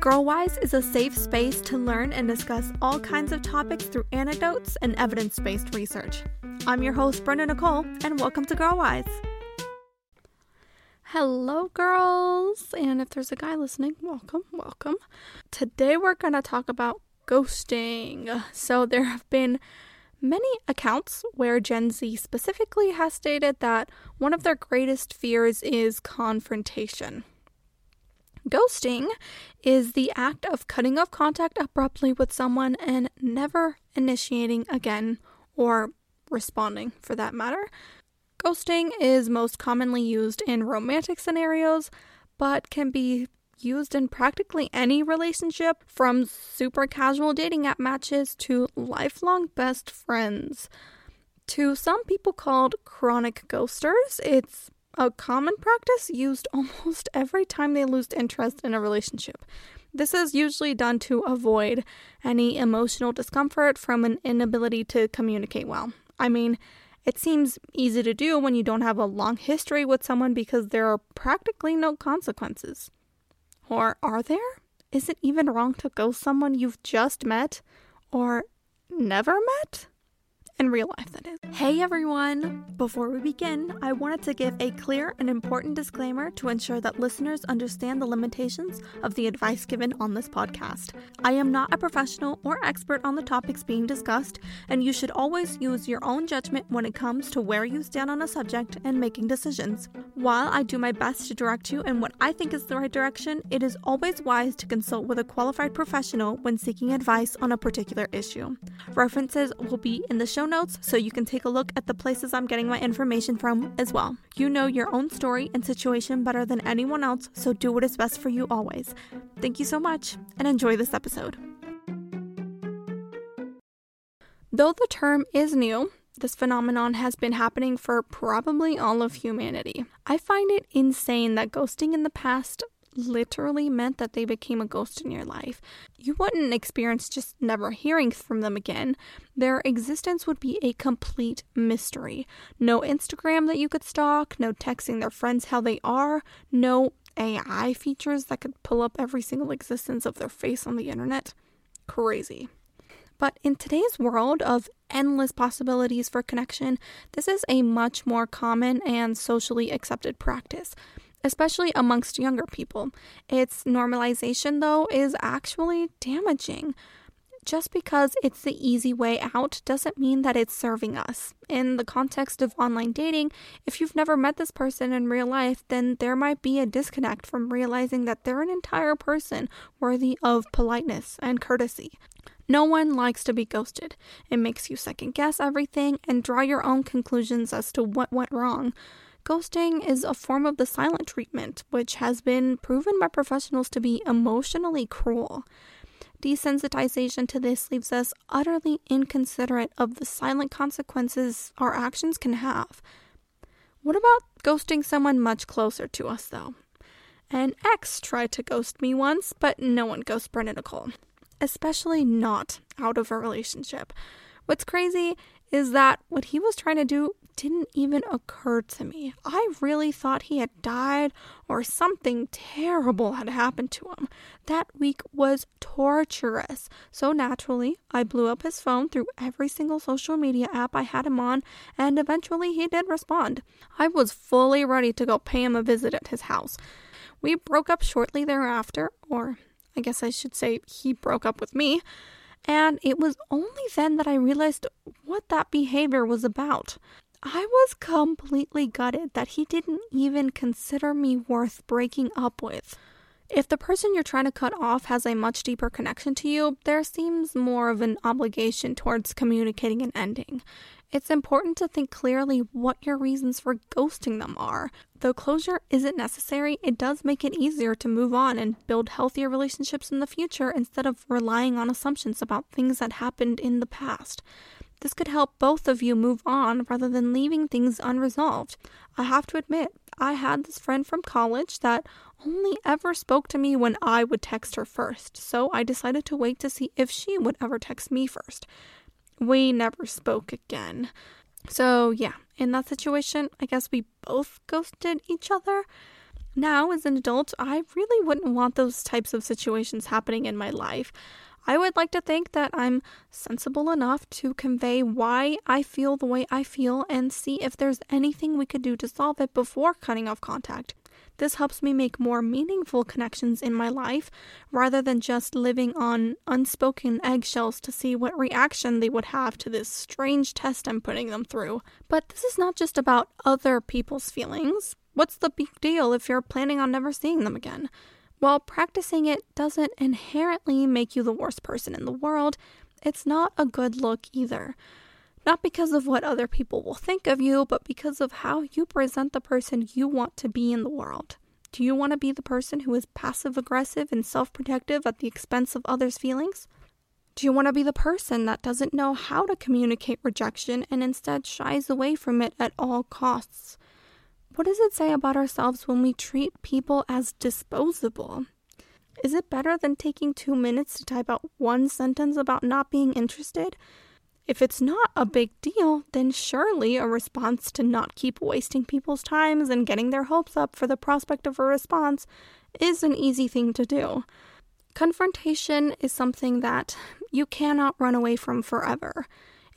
Girlwise is a safe space to learn and discuss all kinds of topics through anecdotes and evidence based research. I'm your host, Brenda Nicole, and welcome to Girlwise. Hello, girls, and if there's a guy listening, welcome, welcome. Today we're going to talk about ghosting. So, there have been many accounts where Gen Z specifically has stated that one of their greatest fears is confrontation. Ghosting is the act of cutting off contact abruptly with someone and never initiating again or responding for that matter. Ghosting is most commonly used in romantic scenarios, but can be used in practically any relationship from super casual dating app matches to lifelong best friends. To some people called chronic ghosters, it's a common practice used almost every time they lose interest in a relationship. This is usually done to avoid any emotional discomfort from an inability to communicate well. I mean, it seems easy to do when you don't have a long history with someone because there are practically no consequences. Or are there? Is it even wrong to ghost someone you've just met or never met? In real life, that is. Hey everyone! Before we begin, I wanted to give a clear and important disclaimer to ensure that listeners understand the limitations of the advice given on this podcast. I am not a professional or expert on the topics being discussed, and you should always use your own judgment when it comes to where you stand on a subject and making decisions. While I do my best to direct you in what I think is the right direction, it is always wise to consult with a qualified professional when seeking advice on a particular issue. References will be in the show notes so you can take a look at the places I'm getting my information from as well. You know your own story and situation better than anyone else, so do what is best for you always. Thank you so much and enjoy this episode. Though the term is new, this phenomenon has been happening for probably all of humanity. I find it insane that ghosting in the past literally meant that they became a ghost in your life. You wouldn't experience just never hearing from them again. Their existence would be a complete mystery. No Instagram that you could stalk, no texting their friends how they are, no AI features that could pull up every single existence of their face on the internet. Crazy. But in today's world of endless possibilities for connection, this is a much more common and socially accepted practice especially amongst younger people. Its normalization, though, is actually damaging. Just because it's the easy way out doesn't mean that it's serving us. In the context of online dating, if you've never met this person in real life, then there might be a disconnect from realizing that they're an entire person worthy of politeness and courtesy. No one likes to be ghosted. It makes you second guess everything and draw your own conclusions as to what went wrong. Ghosting is a form of the silent treatment, which has been proven by professionals to be emotionally cruel. Desensitization to this leaves us utterly inconsiderate of the silent consequences our actions can have. What about ghosting someone much closer to us, though? An ex tried to ghost me once, but no one ghosts Brenda Nicole, especially not out of a relationship. What's crazy is that what he was trying to do didn't even occur to me. I really thought he had died or something terrible had happened to him. That week was torturous. So naturally, I blew up his phone through every single social media app I had him on, and eventually he did respond. I was fully ready to go pay him a visit at his house. We broke up shortly thereafter, or I guess I should say he broke up with me. And it was only then that I realized what that behavior was about. I was completely gutted that he didn't even consider me worth breaking up with. If the person you're trying to cut off has a much deeper connection to you, there seems more of an obligation towards communicating an ending. It's important to think clearly what your reasons for ghosting them are. Though closure isn't necessary, it does make it easier to move on and build healthier relationships in the future instead of relying on assumptions about things that happened in the past. This could help both of you move on rather than leaving things unresolved. I have to admit, I had this friend from college that only ever spoke to me when I would text her first, so I decided to wait to see if she would ever text me first. We never spoke again. So, yeah, in that situation, I guess we both ghosted each other. Now, as an adult, I really wouldn't want those types of situations happening in my life. I would like to think that I'm sensible enough to convey why I feel the way I feel and see if there's anything we could do to solve it before cutting off contact. This helps me make more meaningful connections in my life rather than just living on unspoken eggshells to see what reaction they would have to this strange test I'm putting them through. But this is not just about other people's feelings. What's the big deal if you're planning on never seeing them again? While practicing it doesn't inherently make you the worst person in the world, it's not a good look either. Not because of what other people will think of you, but because of how you present the person you want to be in the world. Do you want to be the person who is passive aggressive and self protective at the expense of others' feelings? Do you want to be the person that doesn't know how to communicate rejection and instead shies away from it at all costs? What does it say about ourselves when we treat people as disposable? Is it better than taking two minutes to type out one sentence about not being interested? If it's not a big deal, then surely a response to not keep wasting people's times and getting their hopes up for the prospect of a response is an easy thing to do. Confrontation is something that you cannot run away from forever.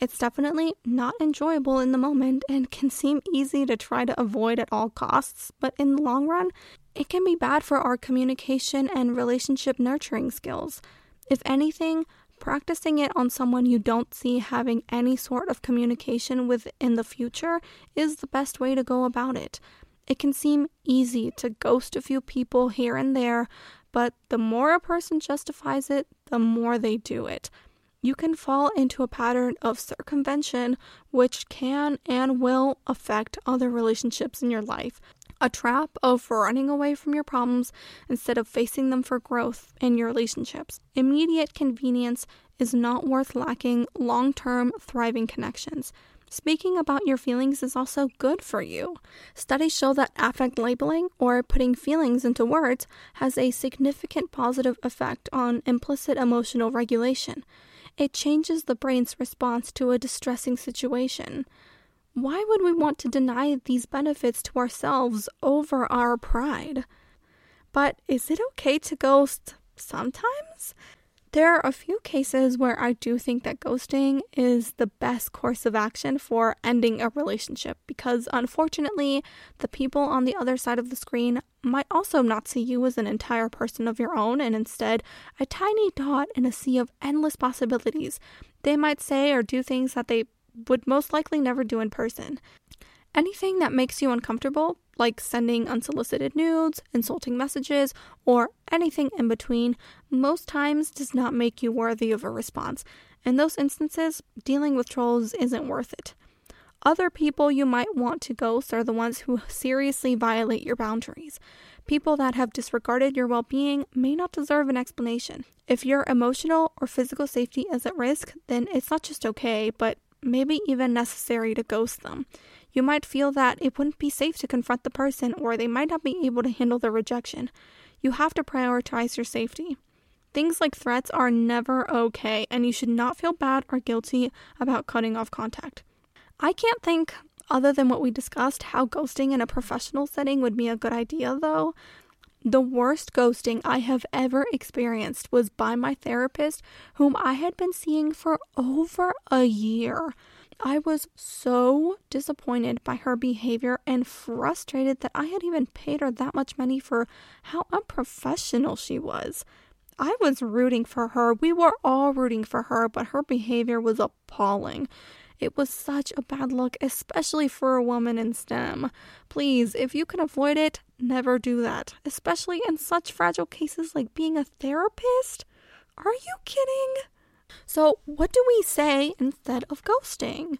It's definitely not enjoyable in the moment and can seem easy to try to avoid at all costs, but in the long run, it can be bad for our communication and relationship nurturing skills. If anything, practicing it on someone you don't see having any sort of communication with in the future is the best way to go about it. It can seem easy to ghost a few people here and there, but the more a person justifies it, the more they do it. You can fall into a pattern of circumvention, which can and will affect other relationships in your life a trap of running away from your problems instead of facing them for growth in your relationships. Immediate convenience is not worth lacking long term, thriving connections. Speaking about your feelings is also good for you. Studies show that affect labeling, or putting feelings into words, has a significant positive effect on implicit emotional regulation. It changes the brain's response to a distressing situation. Why would we want to deny these benefits to ourselves over our pride? But is it okay to ghost sometimes? There are a few cases where I do think that ghosting is the best course of action for ending a relationship because unfortunately, the people on the other side of the screen might also not see you as an entire person of your own and instead a tiny dot in a sea of endless possibilities. They might say or do things that they would most likely never do in person. Anything that makes you uncomfortable, like sending unsolicited nudes, insulting messages, or anything in between, most times does not make you worthy of a response. In those instances, dealing with trolls isn't worth it. Other people you might want to ghost are the ones who seriously violate your boundaries. People that have disregarded your well being may not deserve an explanation. If your emotional or physical safety is at risk, then it's not just okay, but maybe even necessary to ghost them. You might feel that it wouldn't be safe to confront the person or they might not be able to handle the rejection. You have to prioritize your safety. Things like threats are never okay, and you should not feel bad or guilty about cutting off contact. I can't think, other than what we discussed, how ghosting in a professional setting would be a good idea, though. The worst ghosting I have ever experienced was by my therapist, whom I had been seeing for over a year. I was so disappointed by her behavior and frustrated that I had even paid her that much money for how unprofessional she was. I was rooting for her. We were all rooting for her, but her behavior was appalling. It was such a bad look, especially for a woman in STEM. Please, if you can avoid it, never do that, especially in such fragile cases like being a therapist. Are you kidding? So, what do we say instead of ghosting?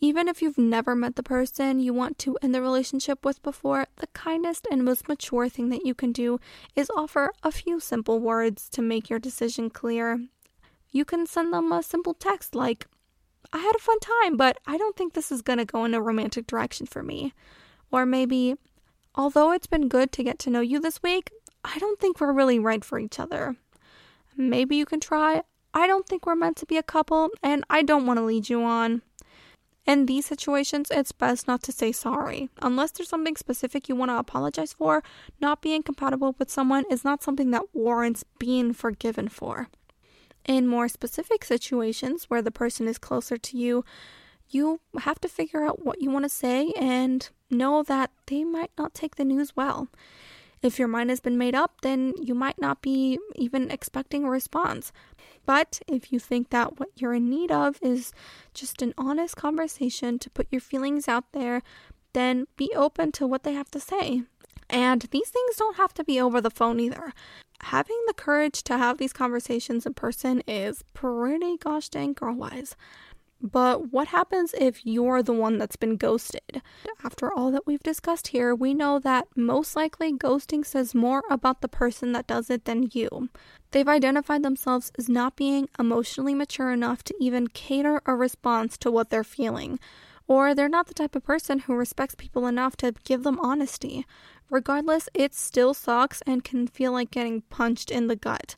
Even if you've never met the person you want to end the relationship with before, the kindest and most mature thing that you can do is offer a few simple words to make your decision clear. You can send them a simple text like, I had a fun time, but I don't think this is going to go in a romantic direction for me. Or maybe, although it's been good to get to know you this week, I don't think we're really right for each other. Maybe you can try, I don't think we're meant to be a couple, and I don't want to lead you on. In these situations, it's best not to say sorry. Unless there's something specific you want to apologize for, not being compatible with someone is not something that warrants being forgiven for. In more specific situations where the person is closer to you, you have to figure out what you want to say and know that they might not take the news well. If your mind has been made up, then you might not be even expecting a response. But if you think that what you're in need of is just an honest conversation to put your feelings out there, then be open to what they have to say. And these things don't have to be over the phone either. Having the courage to have these conversations in person is pretty gosh dang girl wise. But what happens if you're the one that's been ghosted? After all that we've discussed here, we know that most likely ghosting says more about the person that does it than you. They've identified themselves as not being emotionally mature enough to even cater a response to what they're feeling. Or they're not the type of person who respects people enough to give them honesty. Regardless, it still sucks and can feel like getting punched in the gut.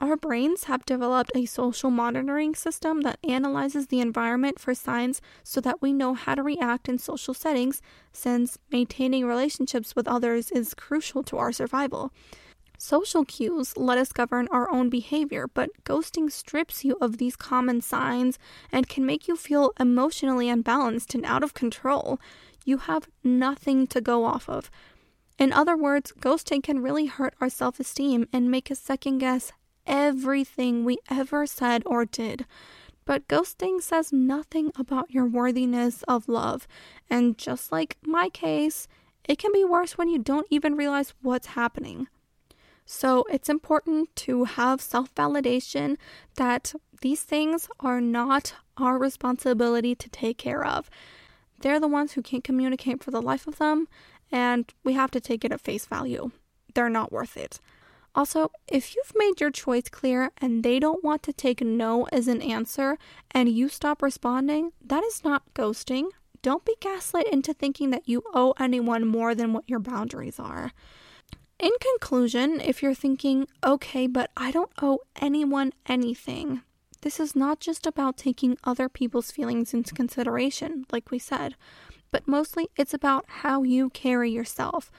Our brains have developed a social monitoring system that analyzes the environment for signs so that we know how to react in social settings, since maintaining relationships with others is crucial to our survival. Social cues let us govern our own behavior, but ghosting strips you of these common signs and can make you feel emotionally unbalanced and out of control. You have nothing to go off of. In other words, ghosting can really hurt our self esteem and make us second guess everything we ever said or did. But ghosting says nothing about your worthiness of love. And just like my case, it can be worse when you don't even realize what's happening. So it's important to have self validation that these things are not our responsibility to take care of. They're the ones who can't communicate for the life of them, and we have to take it at face value. They're not worth it. Also, if you've made your choice clear and they don't want to take no as an answer and you stop responding, that is not ghosting. Don't be gaslit into thinking that you owe anyone more than what your boundaries are. In conclusion, if you're thinking, okay, but I don't owe anyone anything, this is not just about taking other people's feelings into consideration, like we said, but mostly it's about how you carry yourself.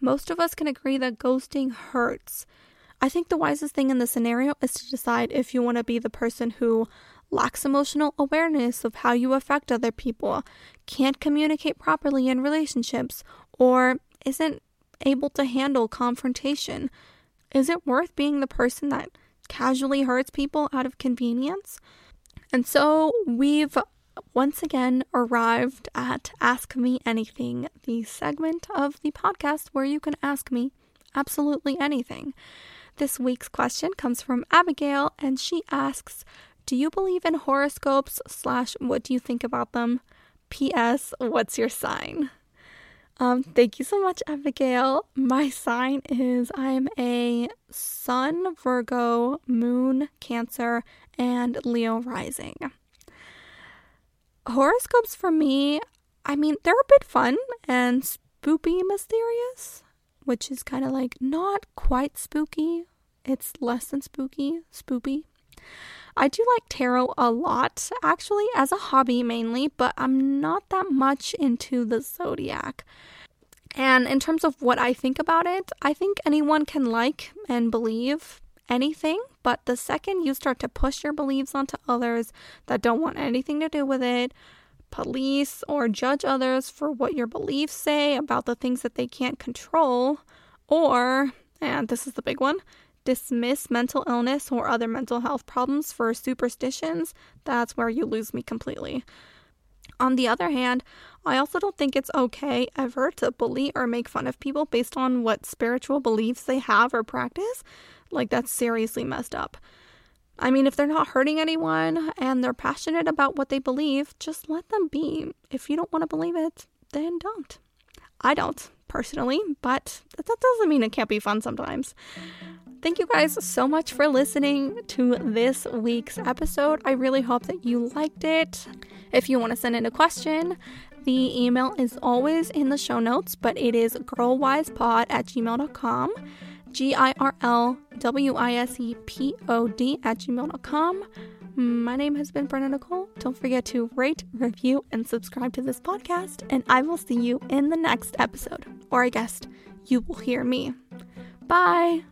Most of us can agree that ghosting hurts. I think the wisest thing in this scenario is to decide if you want to be the person who lacks emotional awareness of how you affect other people, can't communicate properly in relationships, or isn't able to handle confrontation. Is it worth being the person that casually hurts people out of convenience? And so we've once again arrived at Ask Me Anything, the segment of the podcast where you can ask me absolutely anything. This week's question comes from Abigail, and she asks, Do you believe in horoscopes? Slash, what do you think about them? P.S. What's your sign? Um, thank you so much, Abigail. My sign is I'm a Sun, Virgo, Moon, Cancer, and Leo rising horoscopes for me, I mean, they're a bit fun and spoopy mysterious, which is kind of like not quite spooky. It's less than spooky, spoopy. I do like tarot a lot, actually, as a hobby mainly, but I'm not that much into the zodiac. And in terms of what I think about it, I think anyone can like and believe anything, but the second you start to push your beliefs onto others that don't want anything to do with it, police or judge others for what your beliefs say about the things that they can't control, or, and this is the big one, dismiss mental illness or other mental health problems for superstitions, that's where you lose me completely. On the other hand, I also don't think it's okay ever to bully or make fun of people based on what spiritual beliefs they have or practice. Like, that's seriously messed up. I mean, if they're not hurting anyone and they're passionate about what they believe, just let them be. If you don't want to believe it, then don't. I don't, personally, but that doesn't mean it can't be fun sometimes. Thank you guys so much for listening to this week's episode. I really hope that you liked it. If you want to send in a question, the email is always in the show notes, but it is girlwisepod at gmail.com. G I R L W I S E P O D at gmail.com. My name has been Brenda Nicole. Don't forget to rate, review, and subscribe to this podcast, and I will see you in the next episode. Or I guess you will hear me. Bye.